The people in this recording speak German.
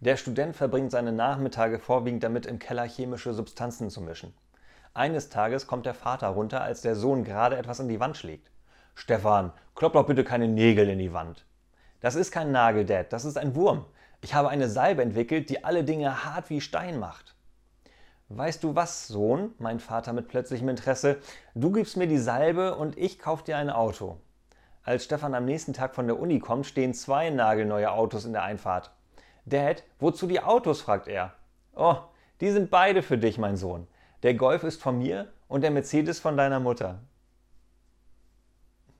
Der Student verbringt seine Nachmittage vorwiegend damit, im Keller chemische Substanzen zu mischen. Eines Tages kommt der Vater runter, als der Sohn gerade etwas in die Wand schlägt. Stefan, klopp doch bitte keine Nägel in die Wand. Das ist kein Nagel, Dad, das ist ein Wurm. Ich habe eine Salbe entwickelt, die alle Dinge hart wie Stein macht. Weißt du was, Sohn? mein Vater mit plötzlichem Interesse. Du gibst mir die Salbe und ich kauf dir ein Auto. Als Stefan am nächsten Tag von der Uni kommt, stehen zwei nagelneue Autos in der Einfahrt. Dad, wozu die Autos? fragt er. Oh, die sind beide für dich, mein Sohn. Der Golf ist von mir und der Mercedes von deiner Mutter.